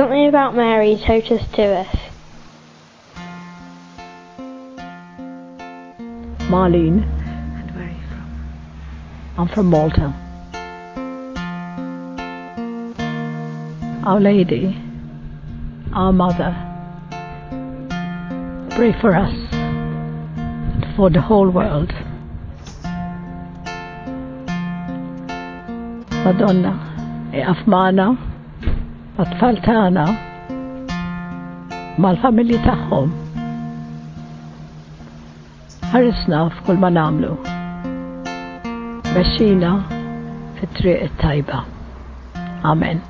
Something about Mary taught us to us. Marlene. And where are you from? I'm from Malta. Our Lady, our Mother, pray for us and for the whole world. Madonna, iqafmana, għatfall tagħna, mal-familji tagħhom. Ħarisna f'kull ma nagħmlu. Mexxina fit-triq it-tajba. Amen.